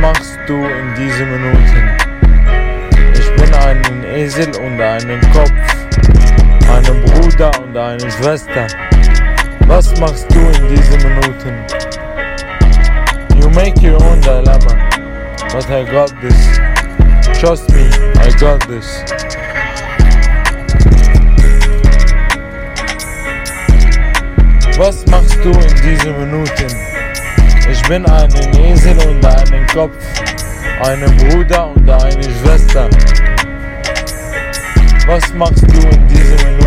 machst du in diesen Minuten? Ich bin einen Esel und einen Kopf, einen Bruder und eine Schwester. Was machst du in diesen Minuten? You make your own dilemma, but I got this. Trust me, I got this. Was machst du in diesen Minuten? Ich bin ein Esel und einen Kopf, einen Bruder und eine Schwester. Was machst du in Minuten?